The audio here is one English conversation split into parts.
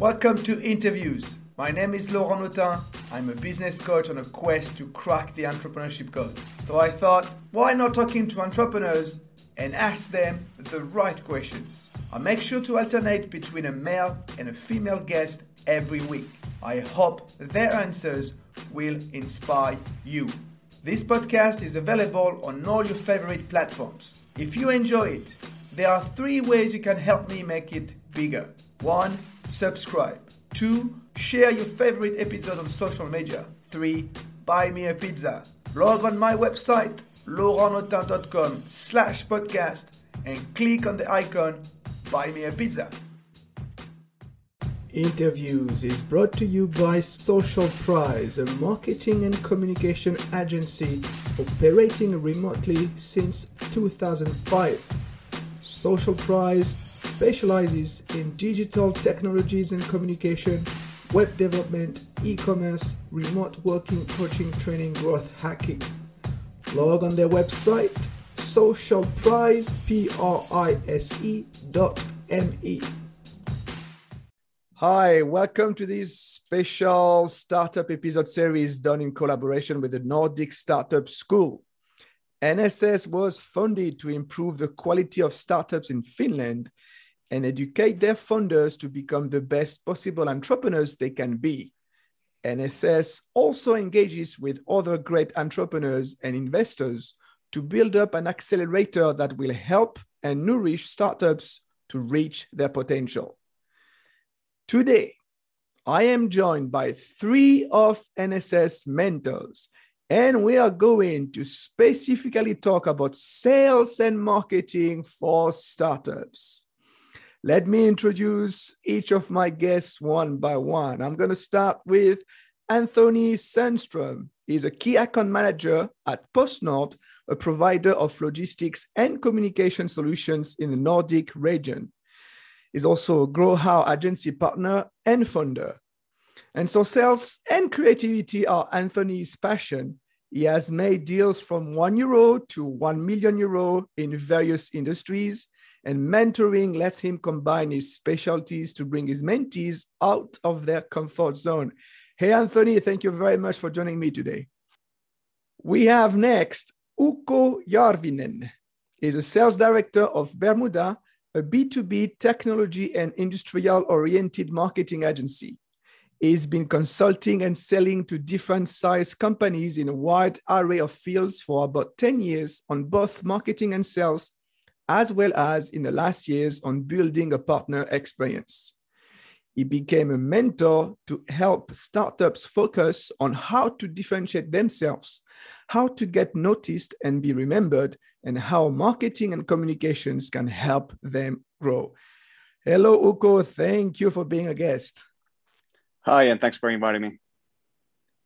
Welcome to Interviews. My name is Laurent Notin. I'm a business coach on a quest to crack the entrepreneurship code. So I thought, why not talking to entrepreneurs and ask them the right questions? I make sure to alternate between a male and a female guest every week. I hope their answers will inspire you. This podcast is available on all your favorite platforms. If you enjoy it, there are three ways you can help me make it bigger. One, subscribe. Two, share your favorite episode on social media. Three, buy me a pizza. Log on my website, laurentnotin.com slash podcast and click on the icon, buy me a pizza. Interviews is brought to you by Social Prize, a marketing and communication agency operating remotely since 2005. Social Prize specializes in digital technologies and communication, web development, e-commerce, remote working, coaching, training, growth hacking. Log on their website, M-E. Hi, welcome to this special startup episode series done in collaboration with the Nordic Startup School. NSS was funded to improve the quality of startups in Finland and educate their funders to become the best possible entrepreneurs they can be. NSS also engages with other great entrepreneurs and investors to build up an accelerator that will help and nourish startups to reach their potential. Today, I am joined by three of NSS mentors, and we are going to specifically talk about sales and marketing for startups. Let me introduce each of my guests one by one. I'm going to start with Anthony Sundström. He's a key account manager at PostNord, a provider of logistics and communication solutions in the Nordic region. He's also a GrowHow agency partner and founder. And so sales and creativity are Anthony's passion. He has made deals from one euro to one million euro in various industries and mentoring lets him combine his specialties to bring his mentees out of their comfort zone. Hey, Anthony, thank you very much for joining me today. We have next Ukko Järvinen. He's a sales director of Bermuda, a B2B technology and industrial oriented marketing agency. He's been consulting and selling to different size companies in a wide array of fields for about 10 years on both marketing and sales as well as in the last years on building a partner experience. He became a mentor to help startups focus on how to differentiate themselves, how to get noticed and be remembered, and how marketing and communications can help them grow. Hello, Ukko. Thank you for being a guest. Hi, and thanks for inviting me.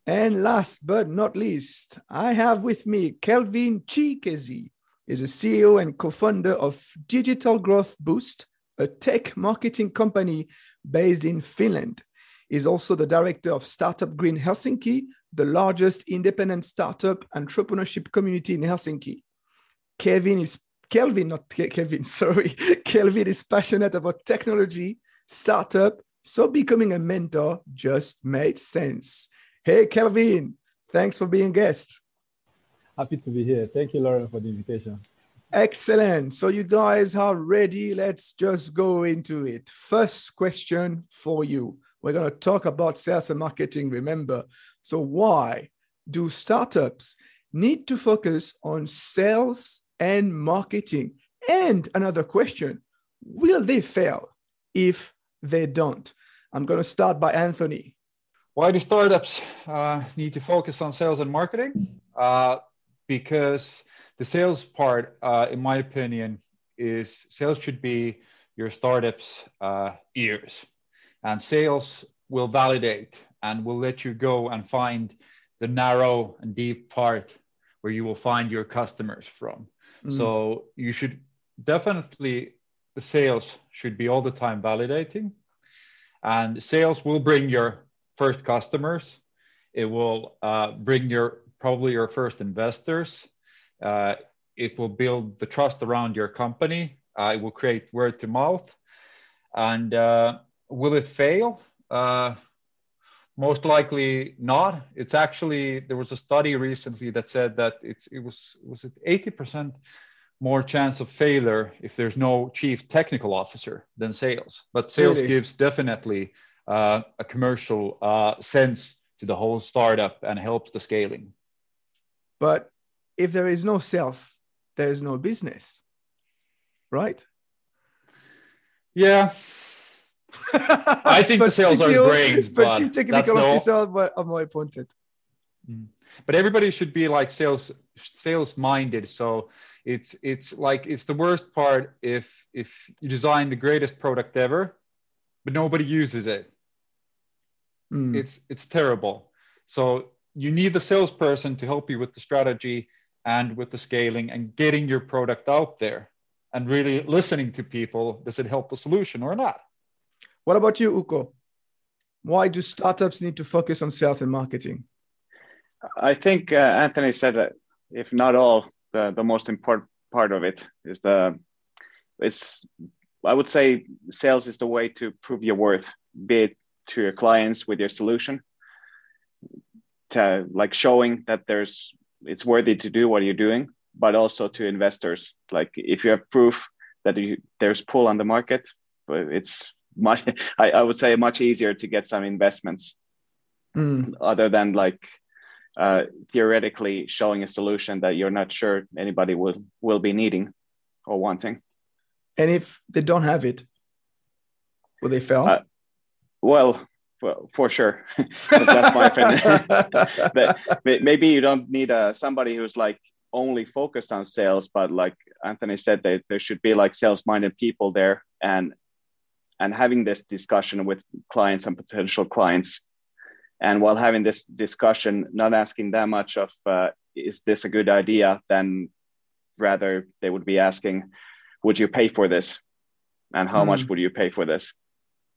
And last but not least, I have with me Kelvin Chikezie is a CEO and co-founder of Digital Growth Boost, a tech marketing company based in Finland. He's also the director of Startup Grind Helsinki, the largest independent startup entrepreneurship community in Helsinki. Kevin is Kelvin, not Kevin, sorry. Kelvin is passionate about technology, startup, so becoming a mentor just made sense. Hey, Kelvin, thanks for being guest. Happy to be here. Thank you, Lauren, for the invitation. Excellent. So you guys are ready. Let's just go into it. First question for you. We're going to talk about sales and marketing, remember. So why do startups need to focus on sales and marketing? And another question, will they fail if they don't? I'm going to start by Anthony. Why do startups uh, need to focus on sales and marketing? Uh, because the sales part, uh, in my opinion, is sales should be your startup's uh, ears, and sales will validate and will let you go and find the narrow and deep part where you will find your customers from. Mm. So you should definitely the sales should be all the time validating, and sales will bring your first customers. It will uh, bring your probably your first investors. Uh, it will build the trust around your company. Uh, it will create word to mouth. And uh, will it fail? Uh, most likely not. It's actually there was a study recently that said that it's it was was it eighty percent more chance of failure if there's no chief technical officer than sales. But sales really? gives definitely uh, a commercial uh, sense to the whole startup and helps the scaling. But if there is no sales, there is no business, right? Yeah, I think the sales CTO, are great, but, but chief technical officer are more important. Mm. But everybody should be like sales sales minded. So it's it's like it's the worst part if if you design the greatest product ever, but nobody uses it. Mm. It's it's terrible. So you need the salesperson to help you with the strategy and with the scaling and getting your product out there and really listening to people. Does it help the solution or not? What about you, Ukko? Why do startups need to focus on sales and marketing? I think uh, Anthony said that if not all, the, the most important part of it is the it's I would say sales is the way to prove your worth, be it to your clients with your solution, to like showing that there's it's worthy to do what you're doing, but also to investors. Like if you have proof that you, there's pull on the market, it's much I, I would say much easier to get some investments mm. other than like uh, theoretically showing a solution that you're not sure anybody will will be needing or wanting and if they don't have it will they fail uh, well for, for sure. That's my opinion. But maybe you don't need uh, somebody who's like only focused on sales but like anthony said they, there should be like sales minded people there and and having this discussion with clients and potential clients. And while having this discussion not asking that much of uh, is this a good idea then rather they would be asking would you pay for this? And how mm. much would you pay for this?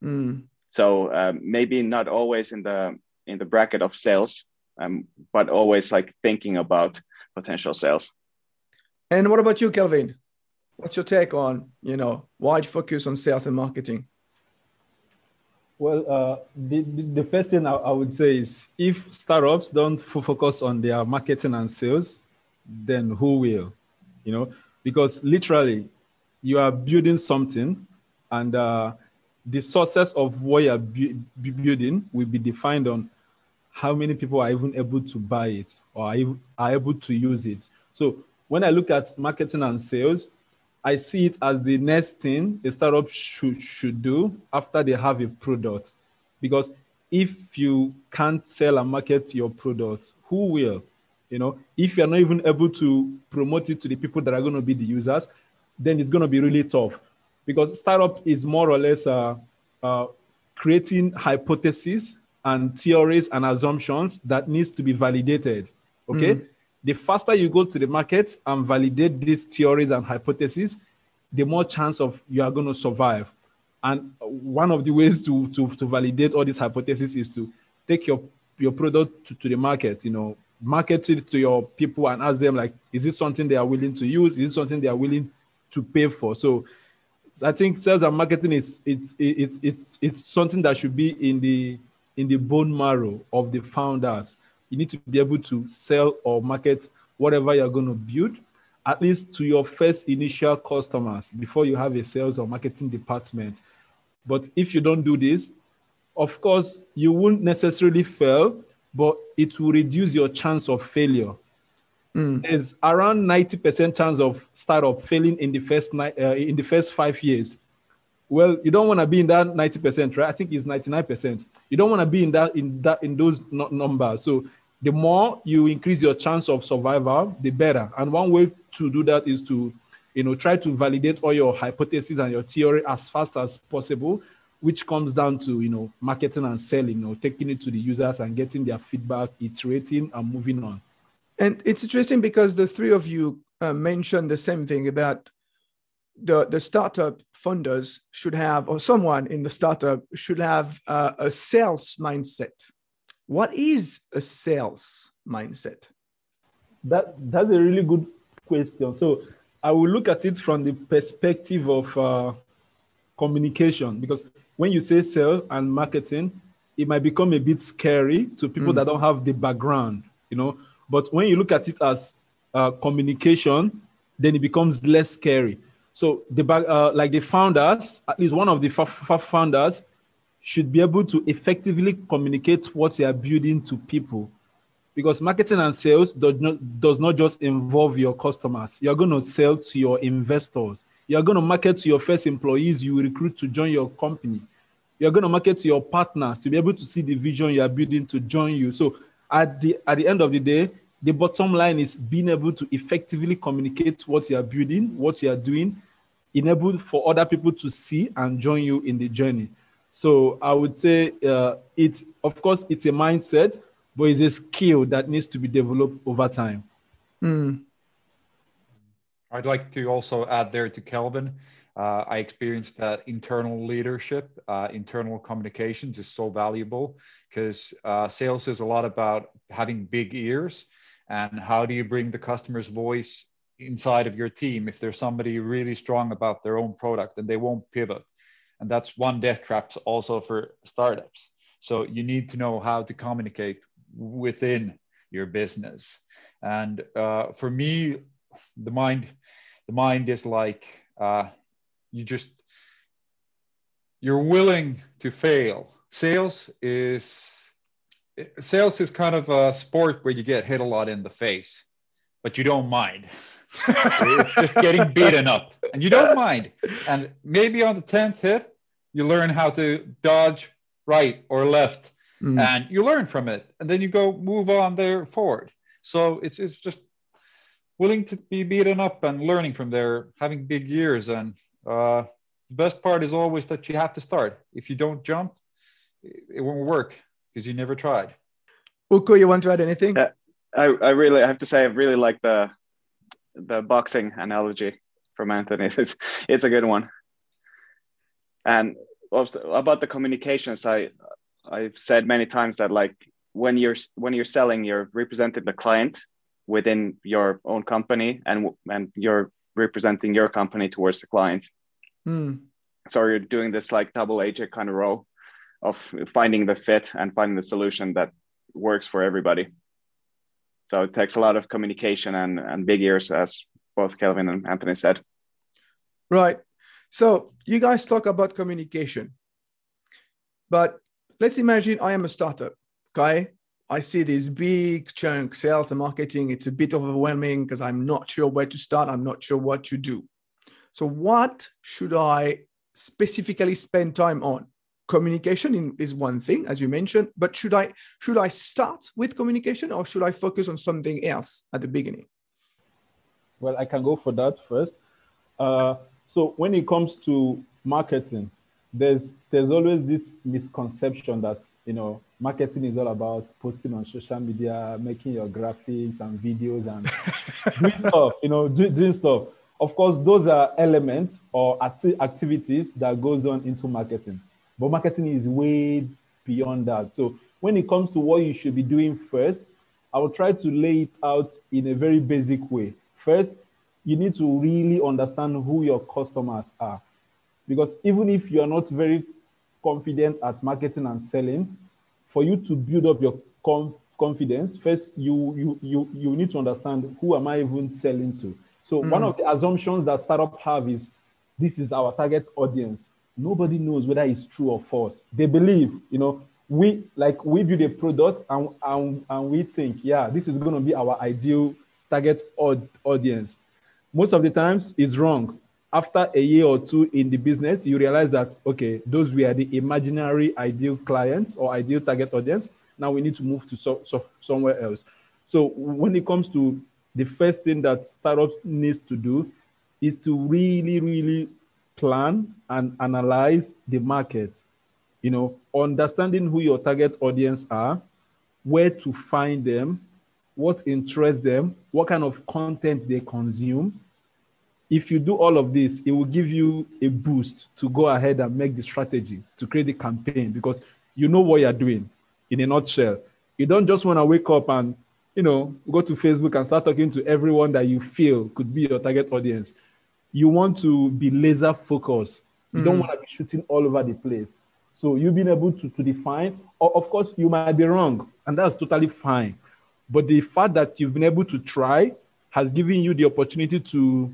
Mm. So uh, maybe not always in the in the bracket of sales um, but always like thinking about potential sales. And what about you kelvin? What's your take on you know why focus on sales and marketing? Well, uh, the, the first thing I, I, would say is if startups don't focus on their marketing and sales, then who will? You know, because literally you are building something and uh, the success of what you're bu- building will be defined on how many people are even able to buy it or are able to use it. So when I look at marketing and sales, I see it as the next thing a startup should, should do after they have a product. Because if you can't sell and market your product, who will? You know, if you're not even able to promote it to the people that are going to be the users, then it's going to be really tough. Because startup is more or less uh, uh, creating hypotheses and theories and assumptions that needs to be validated. Okay. Mm the faster you go to the market and validate these theories and hypotheses, the more chance of you are going to survive. And one of the ways to, to, to validate all these hypotheses is to take your, your product to, to the market, you know, market it to your people and ask them like, is this something they are willing to use? Is this something they are willing to pay for? So I think sales and marketing is it's it's it's it's something that should be in the in the bone marrow of the founders you need to be able to sell or market whatever you're going to build, at least to your first initial customers before you have a sales or marketing department. But if you don't do this, of course, you won't necessarily fail, but it will reduce your chance of failure. Mm. There's around 90% chance of startup failing in the first uh, in the first five years. Well, you don't want to be in that 90%, right? I think it's 99%. You don't want to be in that in that in those numbers. So the more you increase your chance of survival, the better. And one way to do that is to, you know, try to validate all your hypotheses and your theory as fast as possible, which comes down to, you know, marketing and selling, you know, taking it to the users and getting their feedback, iterating and moving on. And it's interesting because the three of you uh, mentioned the same thing about the, the startup funders should have, or someone in the startup should have uh, a sales mindset what is a sales mindset? That that's a really good question. So I will look at it from the perspective of uh, communication because when you say sales and marketing, it might become a bit scary to people mm. that don't have the background, you know. But when you look at it as uh, communication, then it becomes less scary. So the uh, like the founders, at least one of the founders, should be able to effectively communicate what they are building to people, because marketing and sales does not does not just involve your customers. You're going to sell to your investors. You're going to market to your first employees you recruit to join your company. You're going to market to your partners to be able to see the vision you are building to join you. So at the at the end of the day, the bottom line is being able to effectively communicate what you are building, what you are doing, enable for other people to see and join you in the journey. So I would say uh, it, of course, it's a mindset, but it's a skill that needs to be developed over time. Mm. I'd like to also add there to Kelvin. Uh, I experienced that internal leadership, uh, internal communications is so valuable because uh, sales is a lot about having big ears and how do you bring the customer's voice inside of your team if there's somebody really strong about their own product and they won't pivot? And that's one death trap also for startups. So you need to know how to communicate within your business. And uh, for me the mind the mind is like uh, you just you're willing to fail. Sales is sales is kind of a sport where you get hit a lot in the face, but you don't mind. it's just getting beaten up, and you don't mind. And maybe on the tenth hit, you learn how to dodge right or left, mm. and you learn from it, and then you go move on there forward. So it's it's just willing to be beaten up and learning from there, having big years. And uh, the best part is always that you have to start. If you don't jump, it won't work because you never tried. Ukko, you want to add anything? Uh, I, I really I have to say I really like the the boxing analogy from Anthony. It's it's a good one. And about the communications, I I've said many times that like when you're when you're selling, you're representing the client within your own company, and and you're representing your company towards the client. Hmm. So you're doing this like double agent kind of role of finding the fit and finding the solution that works for everybody. So it takes a lot of communication and, and big ears, as both Kelvin and Anthony said. Right. So you guys talk about communication, but let's imagine I am a startup. Okay. I see this big chunk sales and marketing. It's a bit overwhelming because I'm not sure where to start. I'm not sure what to do. So, what should I specifically spend time on? Communication in, is one thing as you mentioned but should i should i start with communication or should i focus on something else at the beginning? Well i can go for that first. Uh, so when it comes to marketing there's there's always this misconception that you know marketing is all about posting on social media making your graphics and videos and doing stuff you know do, doing stuff. Of course those are elements or acti- activities that goes on into marketing but marketing is way beyond that. So when it comes to what you should be doing first, I will try to lay it out in a very basic way. First, you need to really understand who your customers are. Because even if you are not very confident at marketing and selling, for you to build up your com- confidence, first you, you you you need to understand who am I even selling to. So mm. one of the assumptions that startups have is this is our target audience nobody knows whether it's true or false. They believe, you know, we like we build a product and and, and we think, yeah, this is going to be our ideal target audience. Most of the times, it's wrong. After a year or two in the business, you realize that okay, those were the imaginary ideal clients or ideal target audience. Now we need to move to so, so somewhere else. So when it comes to the first thing that startups needs to do is to really, really plan and analyze the market. You know, understanding who your target audience are, where to find them, what interests them, what kind of content they consume. If you do all of this, it will give you a boost to go ahead and make the strategy to create the campaign because you know what you're doing in a nutshell. You don't just want to wake up and you know go to Facebook and start talking to everyone that you feel could be your target audience you want to be laser focused. You mm don't want to be shooting all over the place. So you've been able to, to define, of course, you might be wrong, and that's totally fine. But the fact that you've been able to try has given you the opportunity to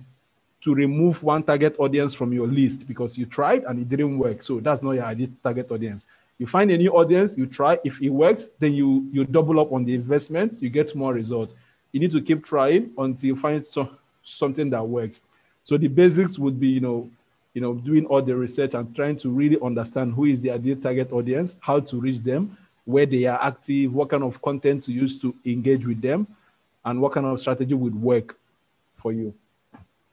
to remove one target audience from your list because you tried and it didn't work. So that's not your ideal target audience. You find a new audience, you try. If it works, then you you double up on the investment, you get more results. You need to keep trying until you find so, something that works. So the basics would be, you know, you know, doing all the research and trying to really understand who is the ideal target audience, how to reach them, where they are active, what kind of content to use to engage with them, and what kind of strategy would work for you.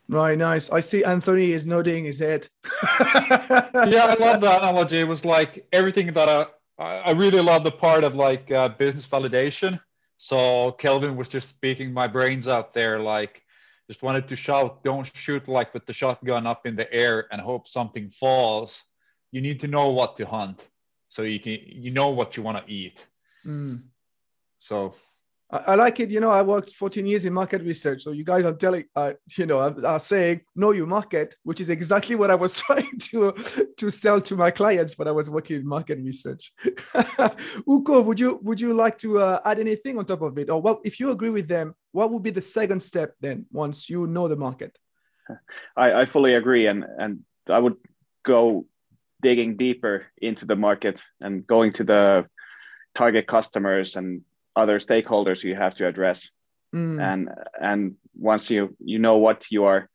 Right, nice. I see Anthony is nodding his head. yeah, I love that analogy. It was like everything that I, I really love the part of like uh, business validation. So Kelvin was just speaking my brains out there, like just wanted to shout don't shoot like with the shotgun up in the air and hope something falls. You need to know what to hunt. So you can you know what you want to eat. Mm. so I, like it. You know, I worked 14 years in market research. So you guys are telling, uh, you know, are, are saying know your market, which is exactly what I was trying to to sell to my clients. But I was working in market research. Ukko, would you would you like to uh, add anything on top of it, or what? If you agree with them, what would be the second step then? Once you know the market, I, I fully agree, and and I would go digging deeper into the market and going to the target customers and other stakeholders you have to address mm. and and once you you know what you are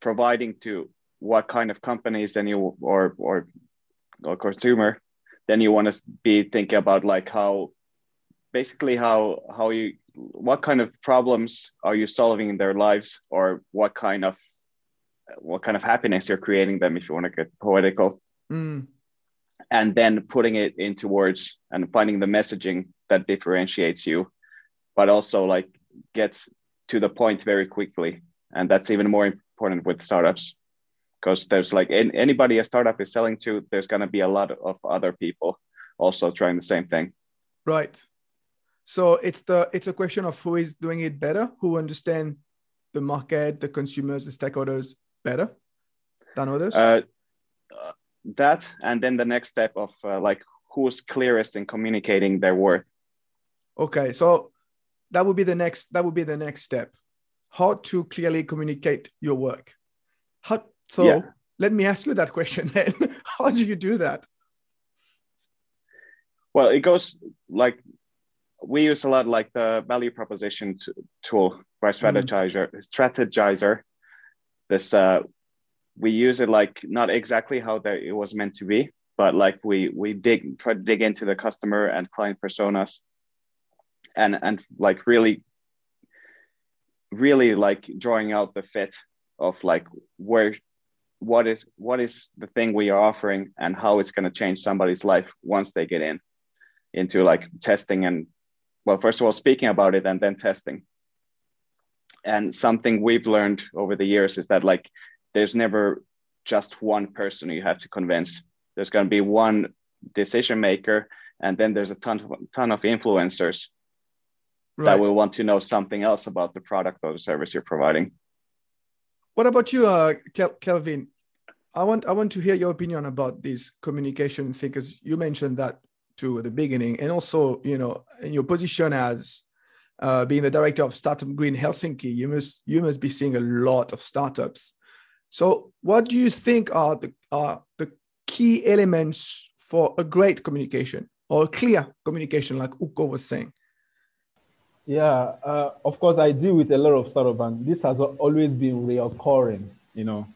providing to what kind of companies then you or or, or consumer then you want to be thinking about like how basically how how you what kind of problems are you solving in their lives or what kind of what kind of happiness you're creating them if you want to get poetical mm. and then putting it into words and finding the messaging that differentiates you but also like gets to the point very quickly. And that's even more important with startups because there's like in, anybody a startup is selling to there's going to be a lot of other people also trying the same thing. Right. So it's the it's a question of who is doing it better who understand the market the consumers the stakeholders better than others? Uh, uh, that and then the next step of uh, like who's clearest in communicating their worth Okay, so that would be the next that would be the next step. How to clearly communicate your work. How so yeah. let me ask you that question then. How do you do that? Well, it goes like we use a lot like the value proposition tool by mm. Strategyzer mm. Strategyzer this uh we use it like not exactly how that it was meant to be but like we we dig try to dig into the customer and client personas and and like really really like drawing out the fit of like where what is what is the thing we are offering and how it's going to change somebody's life once they get in into like testing and well first of all speaking about it and then testing. And something we've learned over the years is that like there's never just one person you have to convince. There's going to be one decision maker and then there's a ton of, ton of influencers right. that will want to know something else about the product or the service you're providing. What about you, uh, Kel- Kelvin? I want I want to hear your opinion about this communication thing because you mentioned that too at the beginning, and also you know in your position as uh, being the director of Startup Grind Helsinki, you must you must be seeing a lot of startups. So, what do you think are the are the key elements for a great communication or a clear communication, like Ukko was saying? Yeah, uh, of course, I deal with a lot of startup, and this has always been reoccurring. You know,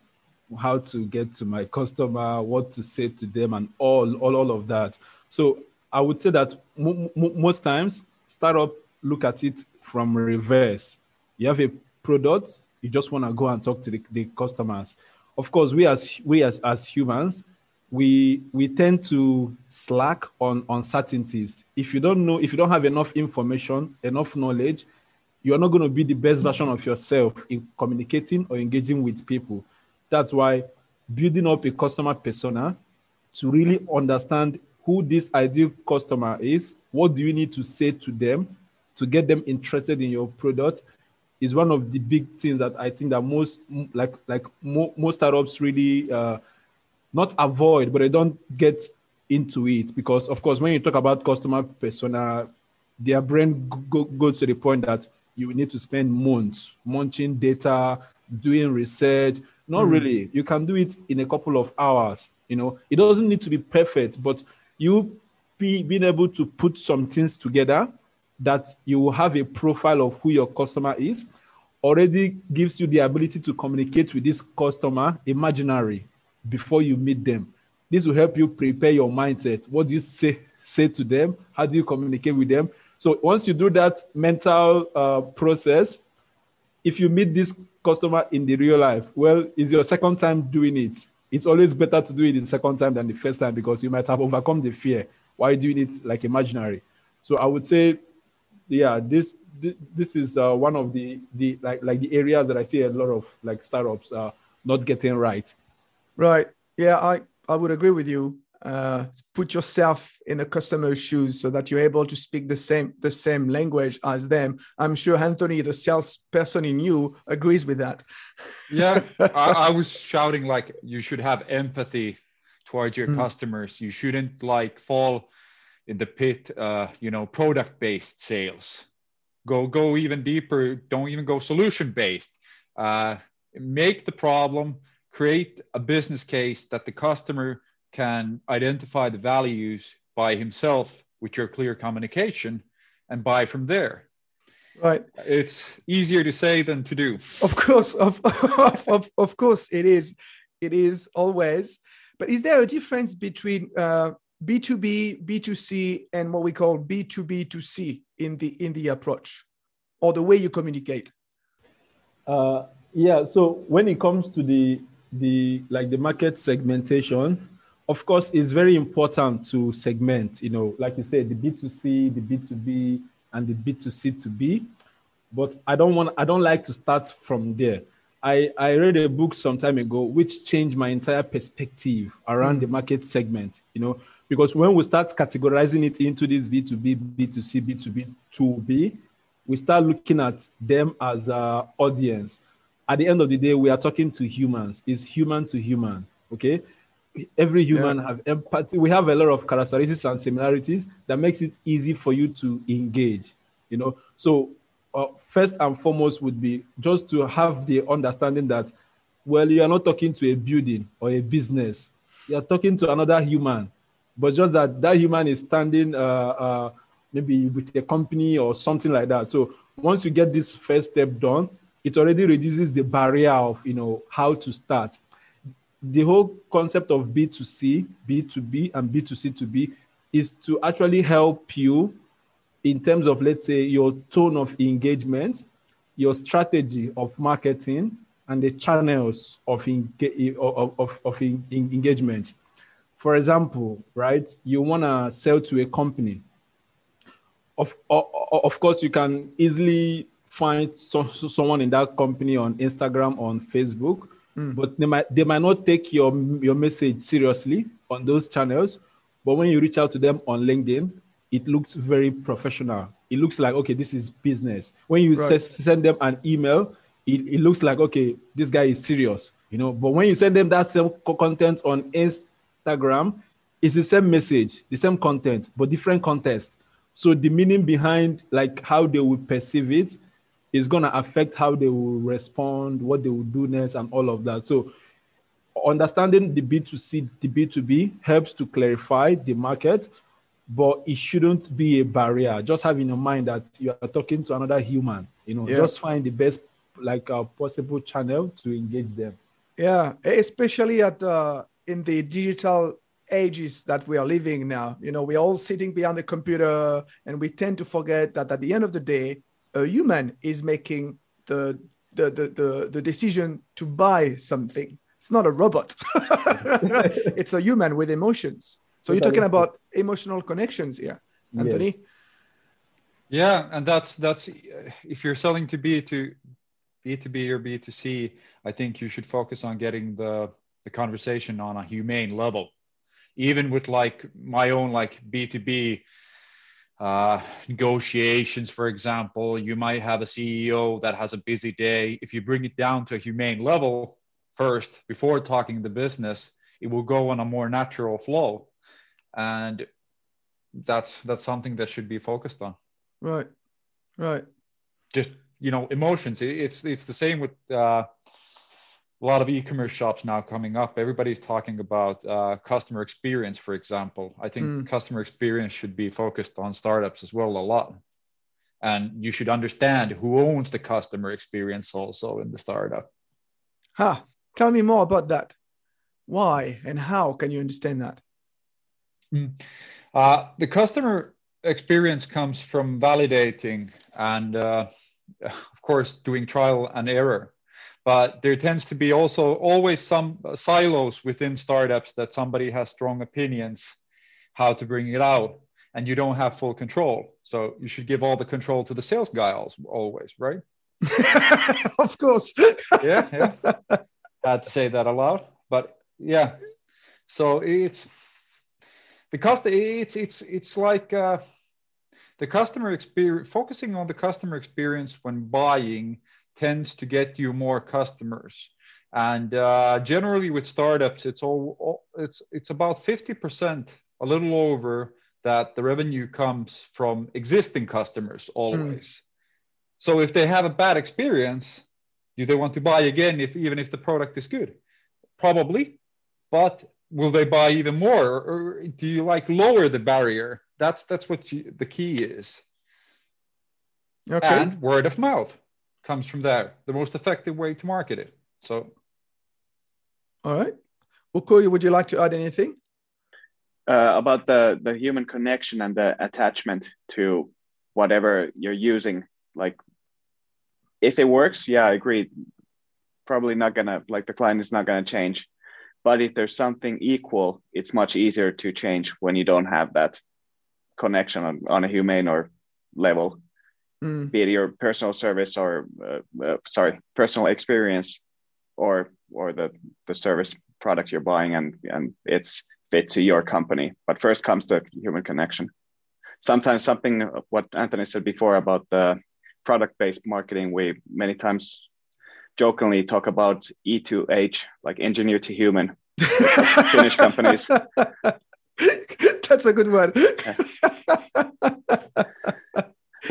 how to get to my customer, what to say to them, and all, all, all of that. So I would say that m- m- most times startup look at it from reverse. You have a product, you just want to go and talk to the, the customers. Of course, we as we as, as humans, we we tend to slack on uncertainties. If you don't know, if you don't have enough information, enough knowledge, you are not going to be the best version of yourself in communicating or engaging with people. That's why building up a customer persona to really understand who this ideal customer is, what do you need to say to them to get them interested in your product is one of the big things that I think that most like like mo- most startups really uh, not avoid, but they don't get into it because, of course, when you talk about customer persona, their brain go, goes to the point that you need to spend months munching data, doing research. Not mm. really. You can do it in a couple of hours. You know, it doesn't need to be perfect, but you be being able to put some things together that you will have a profile of who your customer is already gives you the ability to communicate with this customer imaginary before you meet them. This will help you prepare your mindset. What do you say say to them? How do you communicate with them? So once you do that mental uh, process, if you meet this customer in the real life, well, it's your second time doing it. It's always better to do it the second time than the first time because you might have overcome the fear while doing it like imaginary. So I would say, yeah, this this is uh, one of the the like like the areas that I see a lot of like startups uh, not getting right. Right. Yeah, I I would agree with you. Uh, put yourself in a customer's shoes so that you're able to speak the same the same language as them. I'm sure Anthony, the salesperson in you, agrees with that. Yeah, I, I, was shouting like you should have empathy towards your mm. customers. You shouldn't like fall in the pit. Uh, you know, product based sales. Go go even deeper. Don't even go solution based. Uh, make the problem create a business case that the customer can identify the values by himself with your clear communication and buy from there. Right. It's easier to say than to do. Of course of, of, of course it is. It is always. But is there a difference between uh, b2b b2c and what we call b2b to c in the in the approach or the way you communicate? Uh, yeah so when it comes to the the like the market segmentation of course it's very important to segment you know like you said the b2c the b2b and the b2c to b. But i don't want i don't like to start from there. I i read a book some time ago which changed my entire perspective around mm. the market segment you know because when we start categorizing it into this b2b b2c b2b 2b we start looking at them as a audience at the end of the day, we are talking to humans. It's human to human. Okay. Every human yeah. have empathy. We have a lot of characteristics and similarities that makes it easy for you to engage. You know, so uh, first and foremost would be just to have the understanding that, well, you are not talking to a building or a business. You are talking to another human, but just that that human is standing uh, uh, maybe with a company or something like that. So once you get this first step done, it already reduces the barrier of you know how to start. The whole concept of b2c b2b and b2c to b is to actually help you in terms of let's say your tone of engagement your strategy of marketing and the channels of, enga- of, of, of engagement. For example right you want to sell to a company. Of, of, of course you can easily find so, so someone in that company on Instagram, on Facebook, mm. but they might they might not take your your message seriously on those channels. But when you reach out to them on LinkedIn, it looks very professional. It looks like okay, this is business. When you right. send them an email, it, it looks like okay, this guy is serious, you know. But when you send them that same content on Instagram, it's the same message, the same content, but different context. So the meaning behind like how they will perceive it is going to affect how they will respond, what they will do next, and all of that. So, understanding the B2C, the B2B helps to clarify the market, but it shouldn't be a barrier. Just having in your mind that you are talking to another human, you know, yeah. just find the best like a uh, possible channel to engage them. Yeah, especially at uh, in the digital ages that we are living now. You know, we're all sitting behind the computer, and we tend to forget that at the end of the day, a human is making the the, the, the, the decision to buy something. It's not a robot. it's a human with emotions. So you're talking about emotional connections here, Anthony. Yeah, and that's that's if you're selling to B to B to B or B to C, I think you should focus on getting the the conversation on a humane level. Even with like my own like B to B uh, negotiations, for example. You might have a CEO that has a busy day. If you bring it down to a humane level first, before talking the business, it will go on a more natural flow. and that's that's something that should be focused on. Right, right. Just you know, emotions. It's it's the same with. Uh, a lot of e-commerce shops now coming up. Everybody's talking about uh, customer experience for example. I think mm. customer experience should be focused on startups as well a lot. And you should understand who owns the customer experience also in the startup. Huh tell me more about that. Why and how can you understand that? Mm. uh, the customer experience comes from validating and uh, of course doing trial and error but there tends to be also always some silos within startups that somebody has strong opinions how to bring it out and you don't have full control. So you should give all the control to the sales guy always right? Of course. Yeah yeah. Had to say that aloud but yeah. So it's because it's it's it's like uh, the customer experience focusing on the customer experience when buying tends to get you more customers. And uh, generally with startups, it's all it's it's about 50%, a little over, that the revenue comes from existing customers always. Mm. So if they have a bad experience, do they want to buy again if even if the product is good? Probably, but will they buy even more or do you like lower the barrier that's that's what you, the key is okay. and word of mouth comes from there. The most effective way to market it. So, all right. Ukko, would you like to add anything? Uh, about the the human connection and the attachment to whatever you're using. Like, if it works, yeah, I agree. Probably not gonna like the client is not gonna change. But if there's something equal, it's much easier to change when you don't have that connection on, on a humane or level mm. be it your personal service or uh, uh, sorry personal experience or or the the service product you're buying and and it's fit to your company. But first comes the human connection. Sometimes something what anthony said before about the product based marketing we many times jokingly talk about e to h like engineer to human. Finnish companies. That's a good word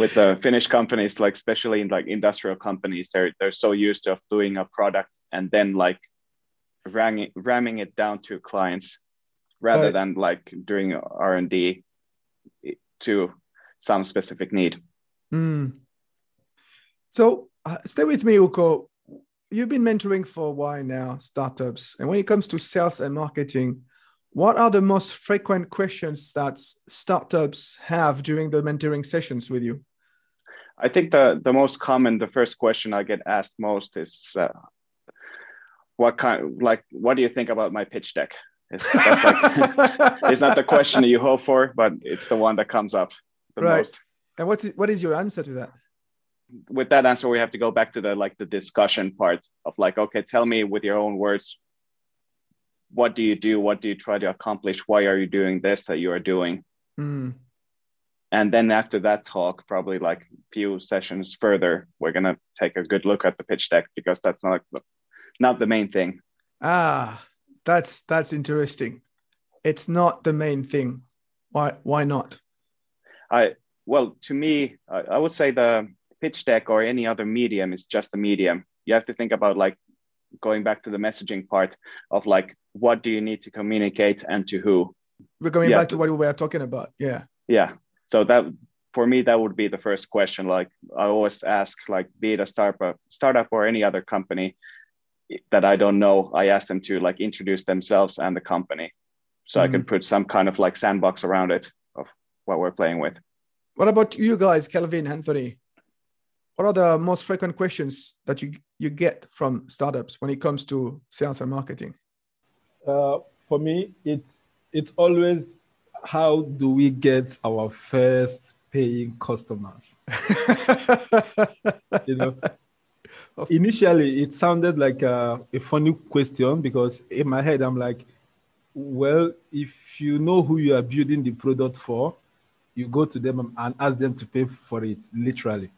with the Finnish companies, like especially in like industrial companies, they're they're so used to doing a product and then like ramming ramming it down to clients rather right. than like doing R and D to some specific need. Mm. So uh, stay with me, Ukko. You've been mentoring for a while now, startups, and when it comes to sales and marketing, what are the most frequent questions that startups have during the mentoring sessions with you? I think the the most common, the first question I get asked most is, uh, "What kind? Like, what do you think about my pitch deck?" It's, like, it's not the question you hope for, but it's the one that comes up the right. most. And what's what is your answer to that? With that answer, we have to go back to the like the discussion part of like, okay, tell me with your own words what do you do what do you try to accomplish why are you doing this that you are doing mm. And then after that talk probably like a few sessions further we're going to take a good look at the pitch deck because that's not not the main thing. Ah that's that's interesting. It's not the main thing. Why why not? I well to me I, I would say the pitch deck or any other medium is just a medium. You have to think about like going back to the messaging part of like what do you need to communicate and to who. We're going yeah. back to what we were talking about. Yeah. Yeah so that for me that would be the first question like i always ask like be it a startup startup or any other company that i don't know i ask them to like introduce themselves and the company so mm-hmm. i can put some kind of like sandbox around it of what we're playing with what about you guys kelvin anthony what are the most frequent questions that you you get from startups when it comes to sales and marketing? Uh, for me, it's it's always how do we get our first paying customers? you know, initially it sounded like a, a funny question because in my head I'm like, well, if you know who you are building the product for, you go to them and ask them to pay for it, literally.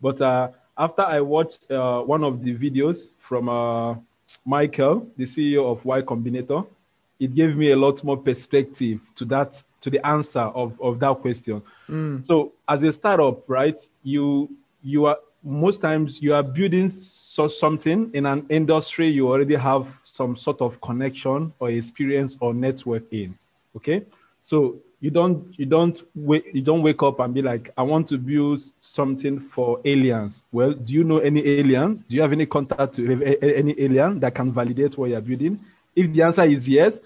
But uh, after I watched uh, one of the videos from uh, Michael, the CEO of Y Combinator, it gave me a lot more perspective to that to the answer of, of that question. Mm. So as a startup, right, you you are most times you are building so something in an industry you already have some sort of connection or experience or network in. Okay. So you don't you don't wake you don't wake up and be like, I want to build something for aliens. Well, do you know any alien? Do you have any contact to any alien that can validate what you're building? If the answer is yes,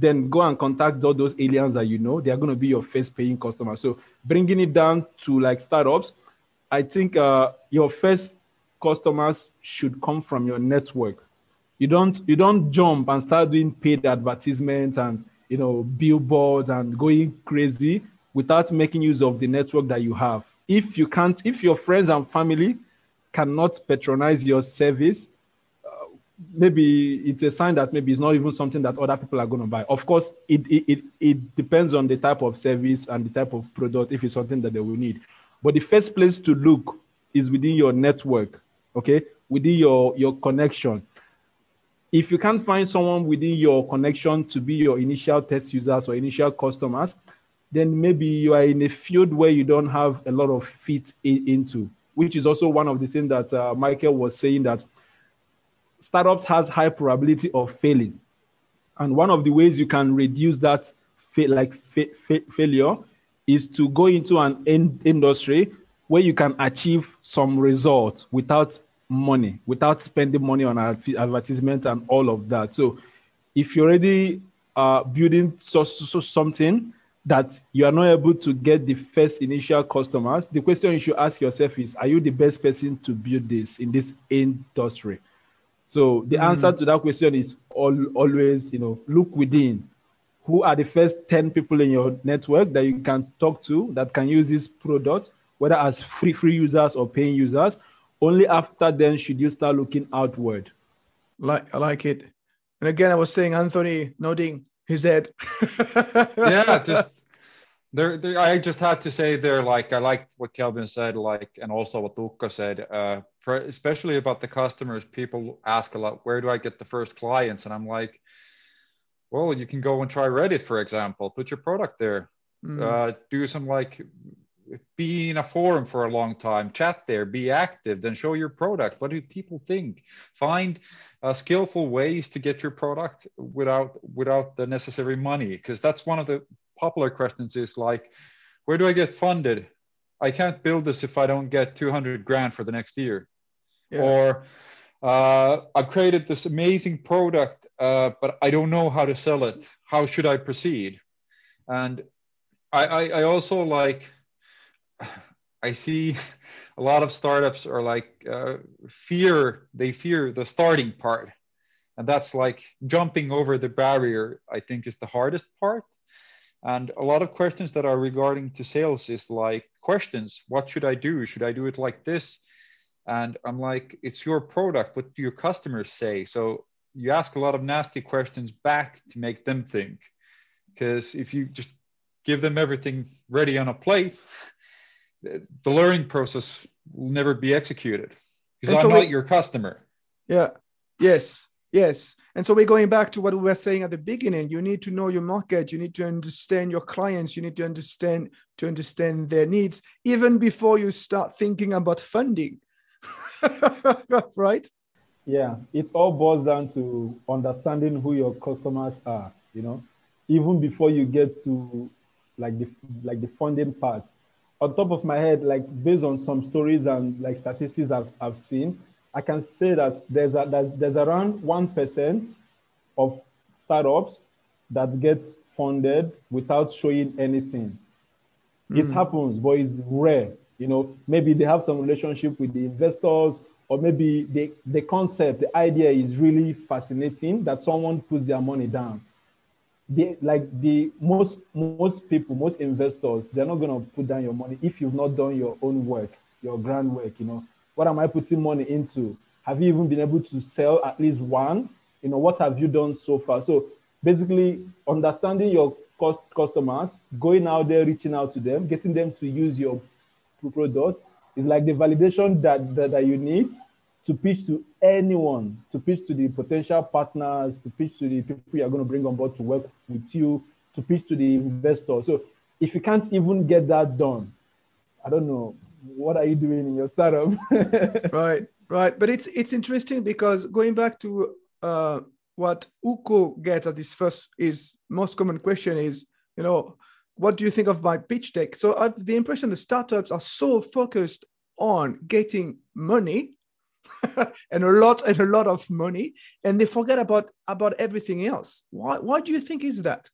then go and contact all those aliens that you know. They are going to be your first paying customer. So bringing it down to like startups, I think uh, your first customers should come from your network. You don't you don't jump and start doing paid advertisements and you know billboards and going crazy without making use of the network that you have. If you can't, if your friends and family cannot patronize your service, maybe it's a sign that maybe it's not even something that other people are going to buy. Of course, it, it, it, it depends on the type of service and the type of product if it's something that they will need. But the first place to look is within your network, okay, within your, your connection. If you can't find someone within your connection to be your initial test users or initial customers, then maybe you are in a field where you don't have a lot of fit in, into, which is also one of the things that uh, Michael was saying that startups has high probability of failing. And one of the ways you can reduce that fa- like fa- fa- failure is to go into an in- industry where you can achieve some results without money, without spending money on advertisement and all of that. So if you're already uh, building so, so something that you are not able to get the first initial customers, the question you should ask yourself is, are you the best person to build this in this industry? So the mm. answer to that question is all, always, you know, look within. Who are the first 10 people in your network that you can talk to that can use this product, whether as free free users or paying users? Only after then should you start looking outward. Like I like it. And again, I was saying Anthony nodding his head. yeah, just there, there, I just had to say there, like I liked what Kelvin said, like, and also what Tuukka said. Uh, for, especially about the customers, people ask a lot, where do I get the first clients? And I'm like, well, you can go and try Reddit, for example, put your product there, mm. uh, do some like be in a forum for a long time, chat there, be active, then show your product. What do people think? Find uh, skillful ways to get your product without without the necessary money, because that's one of the popular questions. Is like, where do I get funded? I can't build this if I don't get 200 grand for the next year yeah. or uh, I've created this amazing product, uh, but I don't know how to sell it. How should I proceed? And I, I, I also like, I see a lot of startups are like uh, fear, they fear the starting part. And that's like jumping over the barrier, I think is the hardest part. And a lot of questions that are regarding to sales is like questions, what should I do? Should I do it like this? And i'm like it's your product what do your customers say? So you ask a lot of nasty questions back to make them think. Because if you just give them everything ready on a plate the learning process will never be executed. Because i'm so not we, your customer. Yeah. Yes. Yes. And so we're going back to what we were saying at the beginning. You need to know your market. You need to understand your clients. You need to understand to understand their needs even before you start thinking about funding right? Yeah, it all boils down to understanding who your customers are, you know, even before you get to like the like the funding part. On top of my head, like based on some stories and like statistics I've, I've seen, I can say that there's a, that there's around one percent of startups that get funded without showing anything. Mm. It hmm. happens, but it's rare. You know, maybe they have some relationship with the investors, or maybe the, the concept, the idea is really fascinating that someone puts their money down. The, like the most most people, most investors, they're not gonna put down your money if you've not done your own work, your grand work. You know, what am I putting money into? Have you even been able to sell at least one? You know, what have you done so far? So basically, understanding your cost customers, going out there, reaching out to them, getting them to use your product is like the validation that, that, that you need to pitch to anyone, to pitch to the potential partners, to pitch to the people you're going to bring on board to work with you, to pitch to the investor. So if you can't even get that done, I don't know, what are you doing in your startup? right, right. But it's it's interesting because going back to uh, what Ukko gets at this first is most common question is, you know, what do you think of my pitch deck? So I have the impression the startups are so focused on getting money and a lot and a lot of money, and they forget about about everything else. Why why do you think is that?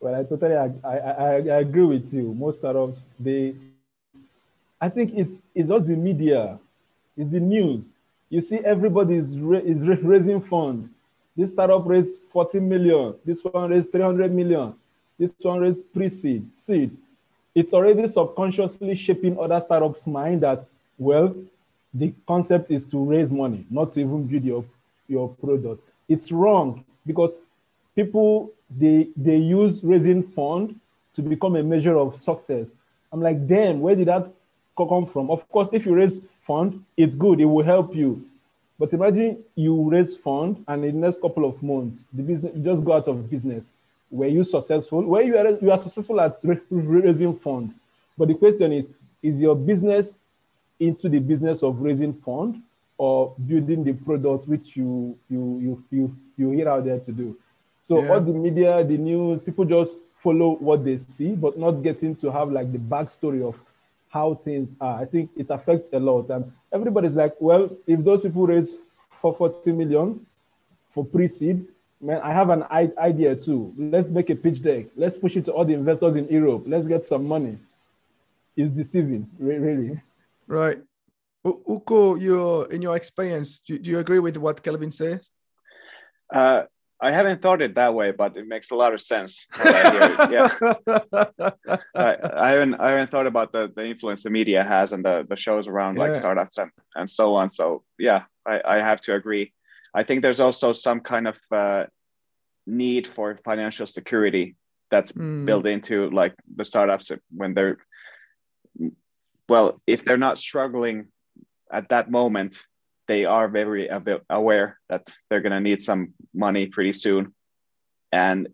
Well, I totally I, I, I agree with you. Most startups they I think it's it's just the media, it's the news. You see, everybody is, ra- is raising funds. This startup raised 40 million. This one raised 300 million. This one raised pre-seed, seed. It's already subconsciously shaping other startups' mind that, well, the concept is to raise money, not to even build your, your product. It's wrong because people they they use raising fund to become a measure of success. I'm like, damn, where did that come from? Of course, if you raise fund, it's good, it will help you. But imagine you raise fund and in the next couple of months, the business you just go out of business. Were you successful? Where you are you are successful at raising fund. But the question is, is your business into the business of raising fund or building the product which you you you you you hear out there to do? So yeah. all the media, the news, people just follow what they see, but not getting to have like the backstory of how things are. I think it affects a lot. And everybody's like, well, if those people raise for 40 million for pre-seed, man, I have an idea too. Let's make a pitch deck. Let's push it to all the investors in Europe. Let's get some money. It's deceiving, really. Right. Ukko, you in your experience, do, do you agree with what Kelvin says? Uh, I haven't thought it that way, but it makes a lot of sense. I yeah, I, I, haven't I haven't thought about the, the influence the media has and the, the shows around yeah. like startups and, and so on. So yeah, I, I have to agree. I think there's also some kind of uh, need for financial security that's mm. built into like the startups when they're well, if they're not struggling at that moment, they are very aware that they're going to need some money pretty soon and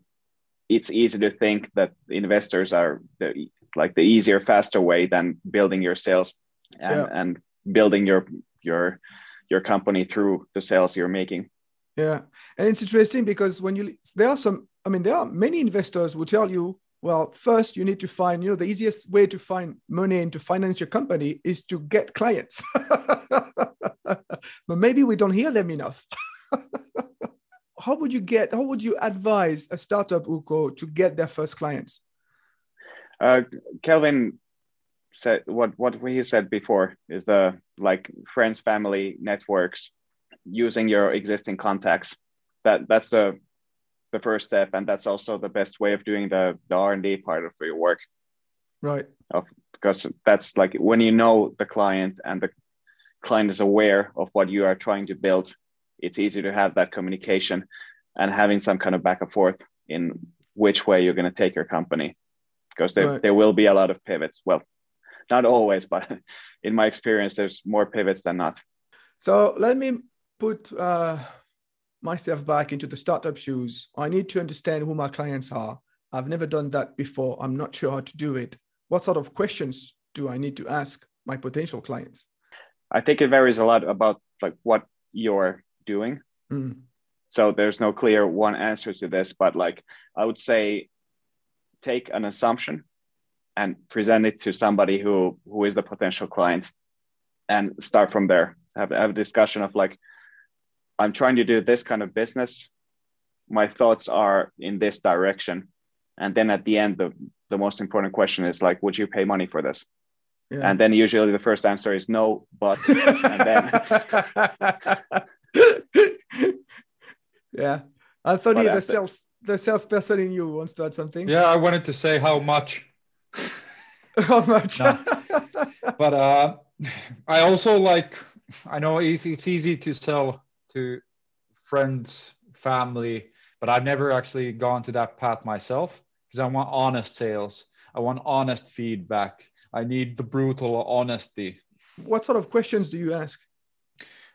it's easy to think that investors are the, like the easier faster way than building your sales and, yeah. and building your your your company through the sales you're making yeah and it's interesting because when you there are some i mean there are many investors who tell you well first you need to find you know the easiest way to find money and to finance your company is to get clients but maybe we don't hear them enough. how would you get, how would you advise a startup Ukko to get their first clients? Uh, Kelvin said what what he said before is the like friends, family, networks, using your existing contacts. That that's the the first step, and that's also the best way of doing the the R and D part of your work. Right. Of, because that's like when you know the client and the client is aware of what you are trying to build, it's easy to have that communication and having some kind of back and forth in which way you're going to take your company because there, right. there will be a lot of pivots. Well, not always, but in my experience, there's more pivots than not. So let me put uh, myself back into the startup shoes. I need to understand who my clients are. I've never done that before. I'm not sure how to do it. What sort of questions do I need to ask my potential clients? I think it varies a lot about like what you're doing. Mm. So there's no clear one answer to this, but like I would say take an assumption and present it to somebody who who is the potential client and start from there. Have, have a discussion of like I'm trying to do this kind of business. My thoughts are in this direction. And then at the end, the, the most important question is like, would you pay money for this? Yeah. And then usually the first answer is no, but and then Yeah. Anthony, the sales the salesperson in you wants to add something. Yeah, I wanted to say how much. how much? but uh I also like I know it's, it's easy to sell to friends, family, but I've never actually gone to that path myself because I want honest sales. I want honest feedback. I need the brutal honesty. What sort of questions do you ask?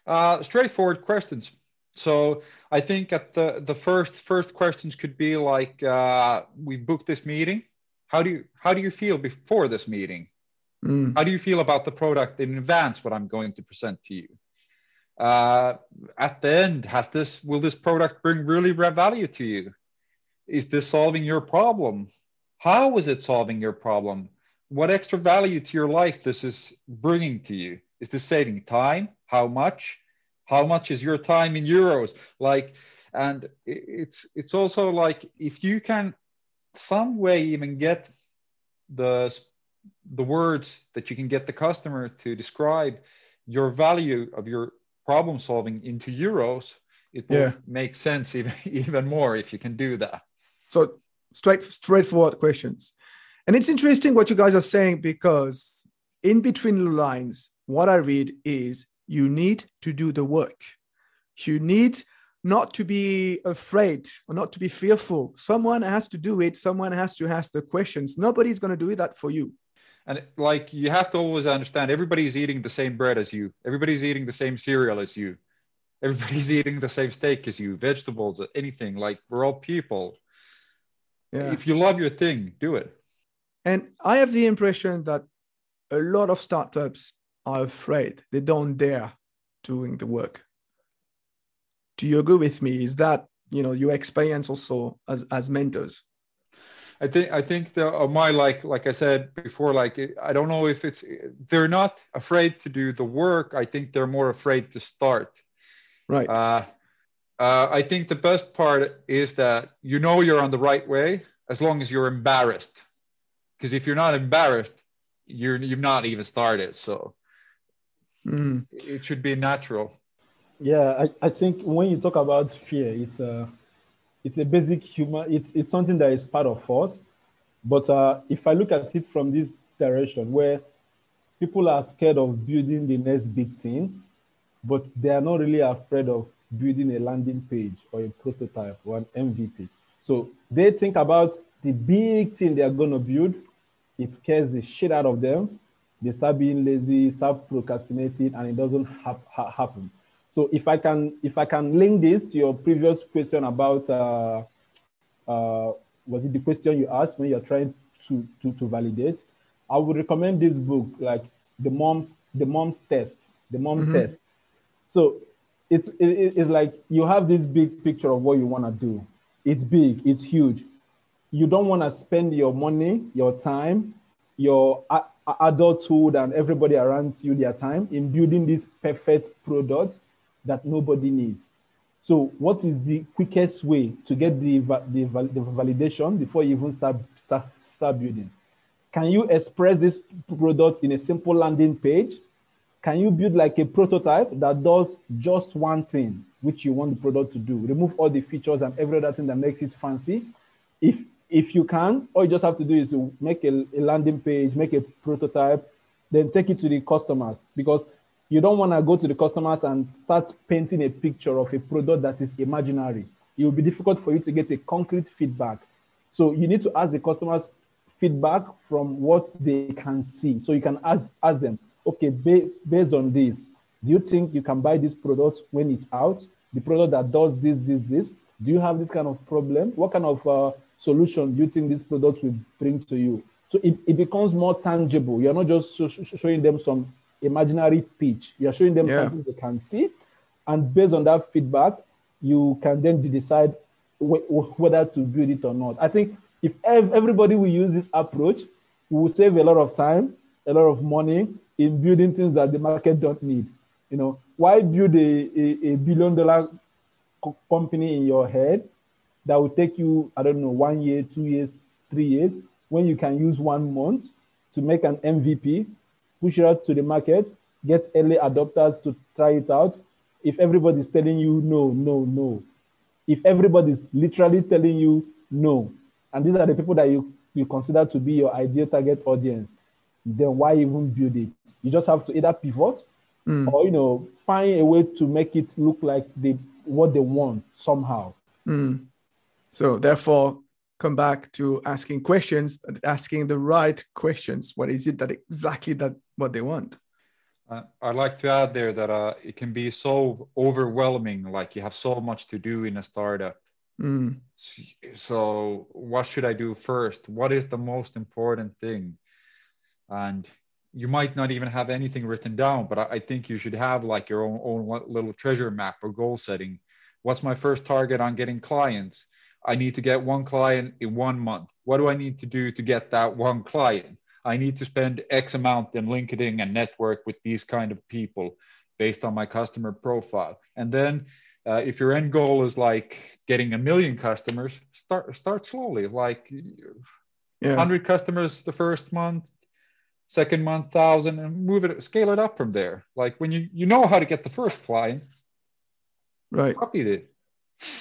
Uh, straightforward questions. So I think at the the first first questions could be like, uh, we booked this meeting. How do you how do you feel before this meeting? Mm. How do you feel about the product in advance? What I'm going to present to you. Uh, at the end, has this will this product bring really value to you? Is this solving your problem? How is it solving your problem? What extra value to your life this is bringing to you? Is this saving time? How much? How much is your time in euros? Like, and it's it's also like if you can some way even get the the words that you can get the customer to describe your value of your problem solving into euros it will yeah. make sense even even more if you can do that. So straight straightforward questions. And it's interesting what you guys are saying because in between the lines what i read is you need to do the work. You need not to be afraid or not to be fearful. Someone has to do it. Someone has to ask the questions. Nobody's going to do that for you. And like you have to always understand everybody's eating the same bread as you. Everybody's eating the same cereal as you. Everybody's eating the same steak as you vegetables anything. Like we're all people. Yeah. if you love your thing do it. And i have the impression that a lot of startups are afraid. They don't dare doing the work do you agree with me is that you know your experience also as as mentors I think I think the uh, my like like I said before, like I don't know if it's they're not afraid to do the work. I think they're more afraid to start. Right. Uh, uh, I think the best part is that you know you're on the right way as long as you're embarrassed. Because if you're not embarrassed, you're you've not even started. So mm. it should be natural. Yeah, I, I think when you talk about fear, it's uh it's a basic human it's, it's something that is part of us. But uh, if i look at it from this direction where people are scared of building the next big thing but they are not really afraid of building a landing page or a prototype or an mvp so they think about the big thing they are going to build. It scares the shit out of them. They start being lazy start procrastinating and it doesn't ha- ha- happen so if I can if I can link this to your previous question about uh, uh, was it the question you asked when you're trying to, to, to validate, I would recommend this book like the mom's the mom's test, the mom mm-hmm. test. So it's it, it's like you have this big picture of what you want to do. It's big, it's huge. You don't want to spend your money, your time, your adulthood, and everybody around you their time in building this perfect product that nobody needs. So, what is the quickest way to get the, the, the validation before you even start, start, start building? Can you express this product in a simple landing page? Can you build like a prototype that does just one thing, which you want the product to do? Remove all the features and every other thing that makes it fancy. If if you can, all you just have to do is make a, a landing page, make a prototype, then take it to the customers because you don't want to go to the customers and start painting a picture of a product that is imaginary. It will be difficult for you to get a concrete feedback. So you need to ask the customers feedback from what they can see. So you can ask, ask them, okay, ba- based on this, do you think you can buy this product when it's out? The product that does this, this, this. Do you have this kind of problem? What kind of uh, solution do you think this product will bring to you? So it, it becomes more tangible. You're not just showing them some imaginary pitch. You're showing them yeah. something they can see. And based on that feedback, you can then decide wh- whether to build it or not. I think if ev- everybody will use this approach, we will save a lot of time, a lot of money in building things that the market don't need. You know, why build a, a, a billion dollar co- company in your head that will take you, I don't know, one year, two years, three years, when you can use one month to make an MVP push it out to the market, get early adopters to try it out. If everybody's telling you no, no, no, if everybody's literally telling you no, and these are the people that you, you consider to be your ideal target audience, then why even build it? You just have to either pivot mm. or you know find a way to make it look like they what they want somehow. Mm. So therefore, come back to asking questions, but asking the right questions. What is it that exactly that what they want? Uh, I'd like to add there that uh, it can be so overwhelming, like you have so much to do in a startup. Mm. So, what should I do first? What is the most important thing? And you might not even have anything written down, but I, I think you should have like your own, own little treasure map or goal setting. What's my first target on getting clients? I need to get one client in one month. What do I need to do to get that one client? I need to spend X amount in LinkedIn and network with these kind of people based on my customer profile. And then uh, if your end goal is like getting a million customers, start start slowly, like yeah. 100 customers the first month, second month, thousand, and move it, scale it up from there. Like when you you know how to get the first client, right? Copy it.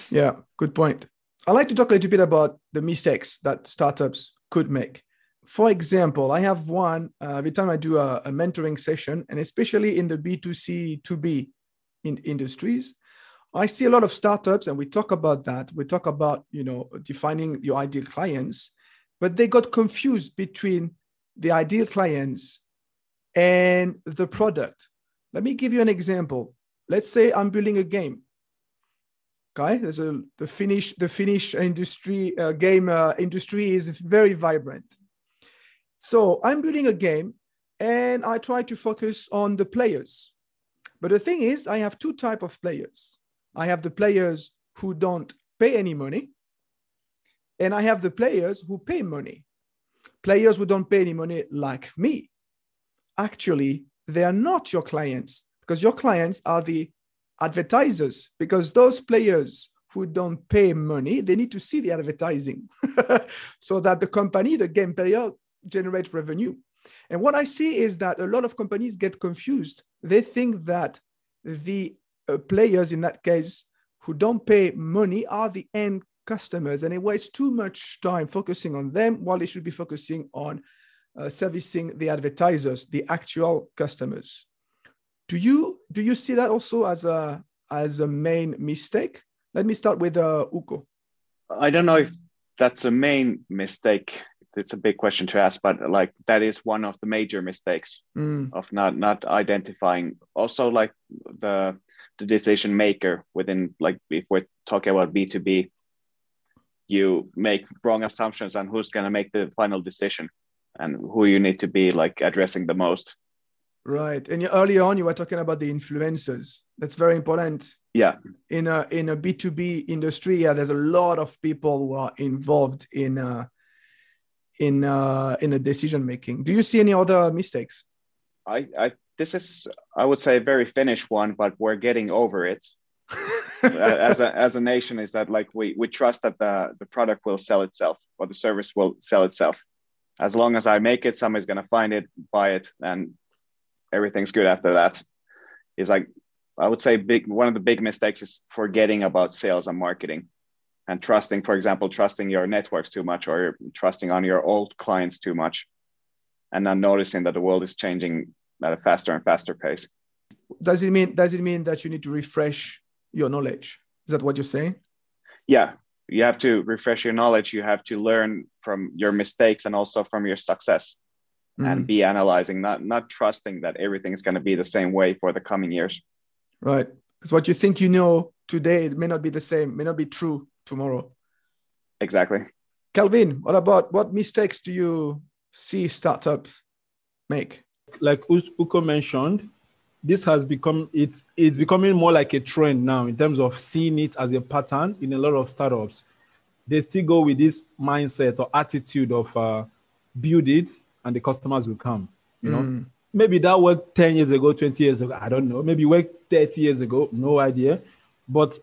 Yeah, good point. I like to talk a little bit about the mistakes that startups could make for example, I have one uh, every time I do a, a, mentoring session, and especially in the B2C, 2B in industries, I see a lot of startups, and we talk about that. We talk about, you know, defining your ideal clients, but they got confused between the ideal clients and the product. Let me give you an example. Let's say I'm building a game. Okay, there's a the Finnish the Finnish industry uh, game uh, industry is very vibrant so I'm building a game and I try to focus on the players. But the thing is, I have two type of players. I have the players who don't pay any money, and I have the players who pay money. Players who don't pay any money, like me, actually, they are not your clients because your clients are the advertisers. Because those players who don't pay money, they need to see the advertising so that the company, the game player, generate revenue. And what I see is that a lot of companies get confused. They think that the uh, players, in that case, who don't pay money are the end customers, and it wastes too much time focusing on them while they should be focusing on uh, servicing the advertisers, the actual customers. Do you do you see that also as a as a main mistake? Let me start with uh, Ukko. I don't know if that's a main mistake it's a big question to ask, but like that is one of the major mistakes mm. of not not identifying. Also, like the the decision maker within like if we're talking about B two B, you make wrong assumptions on who's going to make the final decision and who you need to be like addressing the most. Right, and earlier on you were talking about the influencers. That's very important. Yeah. In a in a B two B industry, yeah, there's a lot of people who are involved in. Uh, in uh, in the decision making. Do you see any other mistakes? I, I this is I would say a very Finnish one, but we're getting over it. as a as a nation, is that like we we trust that the the product will sell itself or the service will sell itself. As long as I make it, somebody's gonna find it, buy it, and everything's good after that. Is like I would say big one of the big mistakes is forgetting about sales and marketing and trusting, for example, trusting your networks too much or trusting on your old clients too much, and then noticing that the world is changing at a faster and faster pace. Does it mean does it mean that you need to refresh your knowledge? Is that what you're saying? Yeah, you have to refresh your knowledge. You have to learn from your mistakes and also from your success, mm. and be analyzing, not not trusting that everything is going to be the same way for the coming years. Right, because what you think you know today it may not be the same, may not be true tomorrow. Exactly. Kelvin, what about what mistakes do you see startups make? Like Ukko mentioned, this has become it's it's becoming more like a trend now in terms of seeing it as a pattern in a lot of startups. They still go with this mindset or attitude of uh, build it and the customers will come. You know, mm. maybe that worked 10 years ago, 20 years ago. I don't know. Maybe worked 30 years ago. No idea. But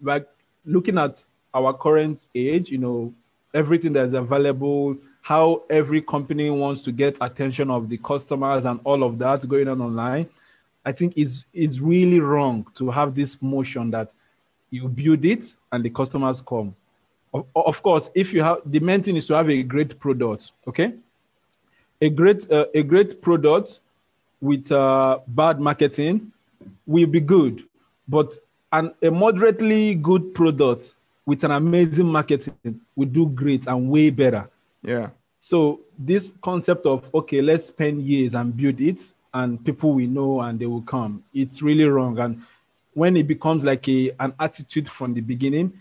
like looking at our current age, you know, everything that's available, how every company wants to get attention of the customers and all of that going on online, I think is is really wrong to have this motion that you build it and the customers come. Of, of course, if you have the main thing is to have a great product, okay? A great uh, a great product with uh, bad marketing will be good, but an, a moderately good product with an amazing marketing will do great and way better. Yeah. So this concept of okay, let's spend years and build it and people will know and they will come. It's really wrong. And when it becomes like a an attitude from the beginning,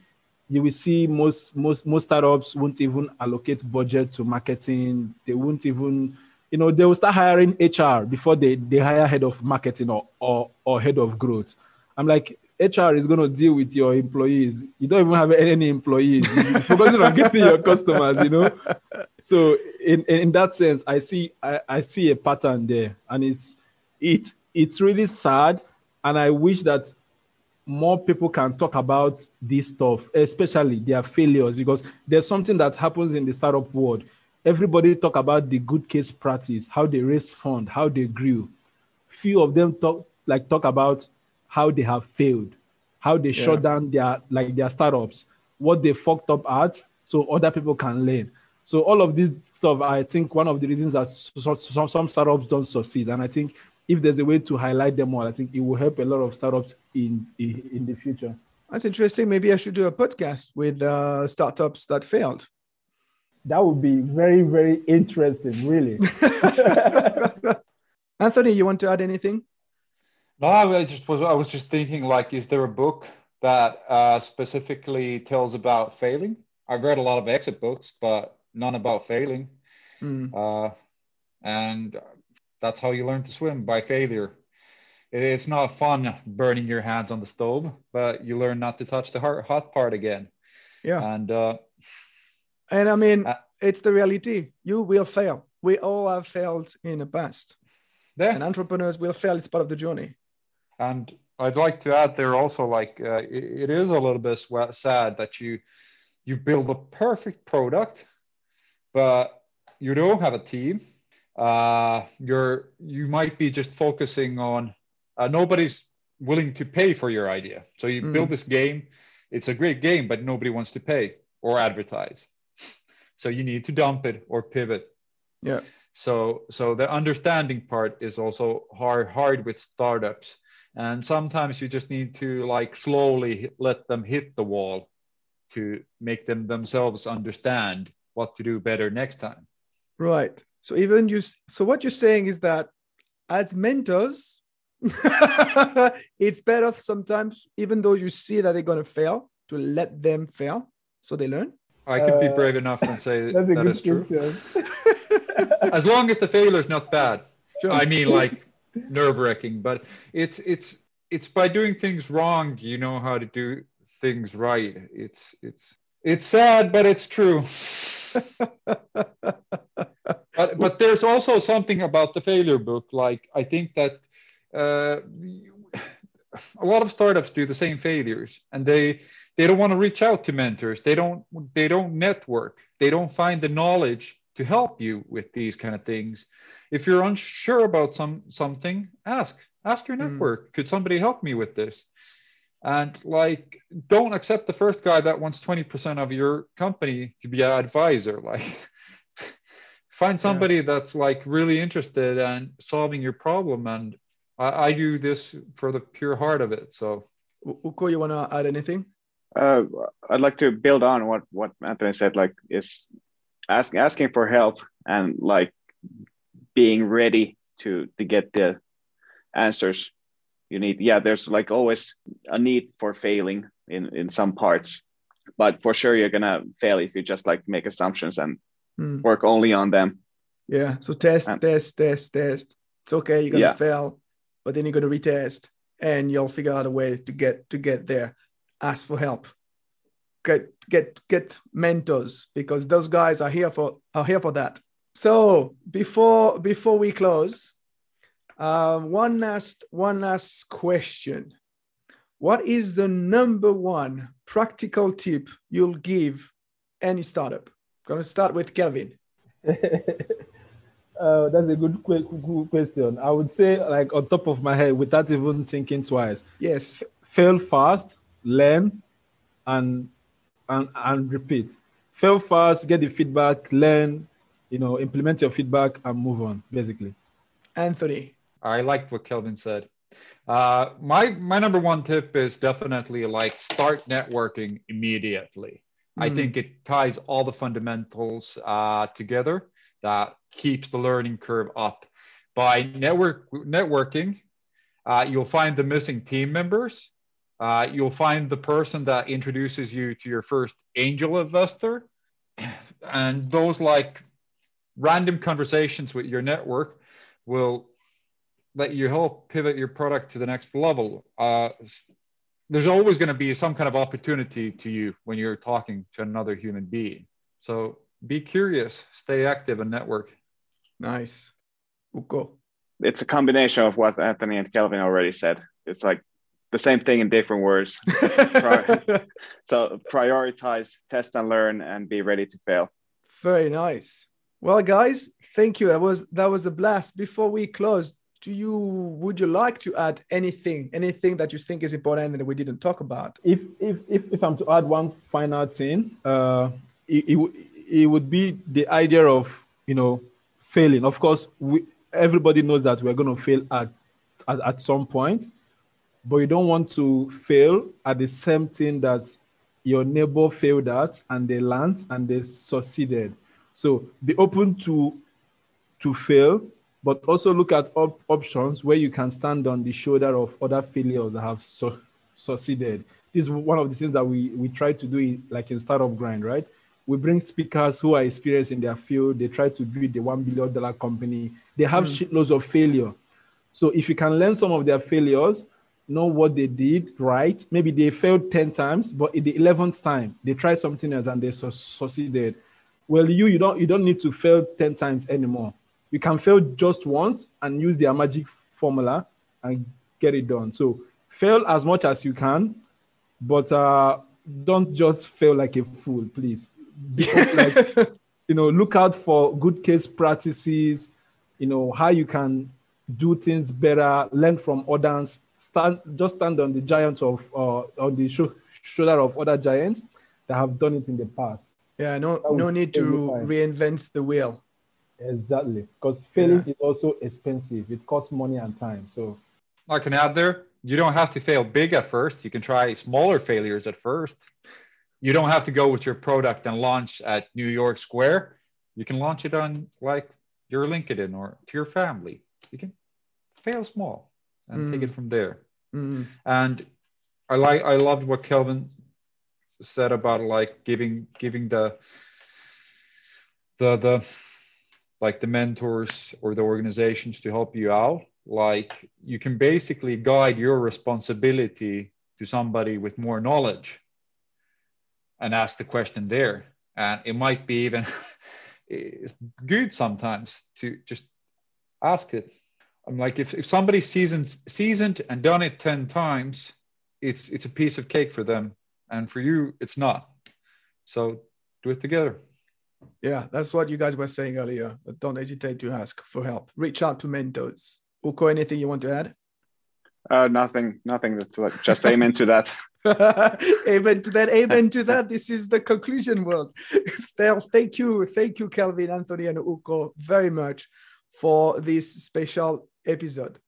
you will see most most most startups won't even allocate budget to marketing. They won't even, you know, they will start hiring HR before they, they hire head of marketing or, or or head of growth. I'm like, HR is going to deal with your employees. You don't even have any employees. You're focusing on getting your customers, you know. So in, in that sense, I see I, I see a pattern there, and it's it it's really sad, and I wish that more people can talk about this stuff, especially their failures, because there's something that happens in the startup world. Everybody talk about the good case practice, how they raise fund, how they grew. Few of them talk like talk about how they have failed, how they yeah. shut down their like their startups, what they fucked up at, so other people can learn. So all of this stuff, I think one of the reasons that some, some startups don't succeed, and I think if there's a way to highlight them all, I think it will help a lot of startups in in, in the future. That's interesting. Maybe I should do a podcast with uh, startups that failed. That would be very, very interesting, really. Anthony, you want to add anything? No, I just was. I was just thinking, like, is there a book that uh, specifically tells about failing? I've read a lot of exit books, but none about failing. Mm. Uh, and that's how you learn to swim by failure. It's not fun burning your hands on the stove, but you learn not to touch the hot part again. Yeah. And uh, and I mean, uh, it's the reality. You will fail. We all have failed in the past. Yeah. And entrepreneurs will fail. It's part of the journey. And I'd like to add there also, like uh, it, it is a little bit sad that you you build a perfect product, but you don't have a team. Uh, you're you might be just focusing on uh, nobody's willing to pay for your idea. So you mm. build this game. It's a great game, but nobody wants to pay or advertise. So you need to dump it or pivot. Yeah. So so the understanding part is also hard hard with startups and sometimes you just need to like slowly let them hit the wall to make them themselves understand what to do better next time right so even you so what you're saying is that as mentors it's better sometimes even though you see that they're going to fail to let them fail so they learn i could uh, be brave enough and say that, that is true as long as the failure is not bad sure. i mean like nerve wracking, but it's it's it's by doing things wrong you know how to do things right. It's it's it's sad, but it's true. But but there's also something about the failure book. Like I think that uh, a lot of startups do the same failures, and they they don't want to reach out to mentors. They don't they don't network. They don't find the knowledge to help you with these kind of things if you're unsure about some something ask ask your hmm. network mm. could somebody help me with this and like don't accept the first guy that wants 20% of your company to be an advisor like find somebody yeah. that's like really interested in solving your problem and I, I, do this for the pure heart of it so. Ukko you want to add anything? Uh, i'd like to build on what what anthony said like is ask, asking for help and like being ready to to get the answers you need. Yeah there's like always a need for failing in in some parts but for sure you're gonna fail if you just like make assumptions and mm. work only on them yeah so test test test test it's okay you're gonna yeah. fail but then you're gonna retest and you'll figure out a way to get to get there ask for help get get get mentors because those guys are here for are here for that so before before we close, um, one last one last question. What is the number one practical tip you'll give any startup? Going to start with Kelvin. uh, that's a good, good question. I would say, like on top of my head, without even thinking twice. Yes. Fail fast, learn, and and and repeat. Fail fast, get the feedback, learn, you know, implement your feedback and move on, basically. Anthony. I liked what Kelvin said. Uh, my my number one tip is definitely like start networking immediately. Mm. I think it ties all the fundamentals uh, together that keeps the learning curve up. by network networking, uh, you'll find the missing team members. Uh, you'll find the person that introduces you to your first angel investor, and those like random conversations with your network will let you help pivot your product to the next level. Uh, there's always going to be some kind of opportunity to you when you're talking to another human being. So be curious, stay active, and network. Nice. Ukko. It's a combination of what Anthony and Kelvin already said. It's like the same thing in different words. so prioritize, test and learn, and be ready to fail. Very nice. Well, guys, thank you. That was that was a blast. Before we close, do you would you like to add anything, anything that you think is important that we didn't talk about? If if if, if I'm to add one final thing, uh, it, it, it would be the idea of you know failing. Of course, we everybody knows that we're going to fail at, at at some point but you don't want to fail at the same thing that your neighbor failed at and they learned and they succeeded. So be open to to fail, but also look at op- options where you can stand on the shoulder of other failures that have su- succeeded. This is one of the things that we we try to do, like in startup grind, right? We bring speakers who are experienced in their field. They try to build the one billion dollar company. They have mm. shitloads of failure. So if you can learn some of their failures know what they did right. Maybe they failed 10 times, but in the 11th time, they tried something else and they su- succeeded. Well, you, you, don't, you don't need to fail 10 times anymore. You can fail just once and use their magic formula and get it done. So fail as much as you can, but uh, don't just fail like a fool, please. like, you know, look out for good case practices, you know, how you can do things better, learn from others, stand just stand on the giant of uh, on the sh- shoulder of other giants that have done it in the past. Yeah, no, no need to reinvent the wheel. Exactly, because failing yeah. is also expensive. It costs money and time. So I can add there. You don't have to fail big at first. You can try smaller failures at first. You don't have to go with your product and launch at New York Square. You can launch it on like your LinkedIn or to your family. You can fail small and mm. take it mm. from there. Mm. And I like I loved what Kelvin said about like giving giving the the the like the mentors or the organizations to help you out like you can basically guide your responsibility to somebody with more knowledge and ask the question there and it might be even it's good sometimes to just ask it I'm like, if, if somebody's seasoned, seasoned and done it 10 times, it's, it's a piece of cake for them. And for you, it's not. So do it together. Yeah, that's what you guys were saying earlier. But Don't hesitate to ask for help. Reach out to mentors. Ukko, anything you want to add? Uh, nothing, nothing. Just amen to that. amen to that. Amen to that. This is the conclusion world. thank you, thank you, Kelvin, Anthony, and Ukko, very much for this special episode.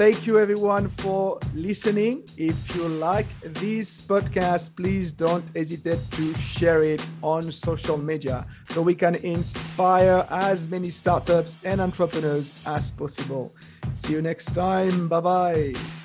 Thank you, everyone, for listening. If you like this podcast, please don't hesitate to share it on social media so we can inspire as many startups and entrepreneurs as possible. See you next time. Bye bye.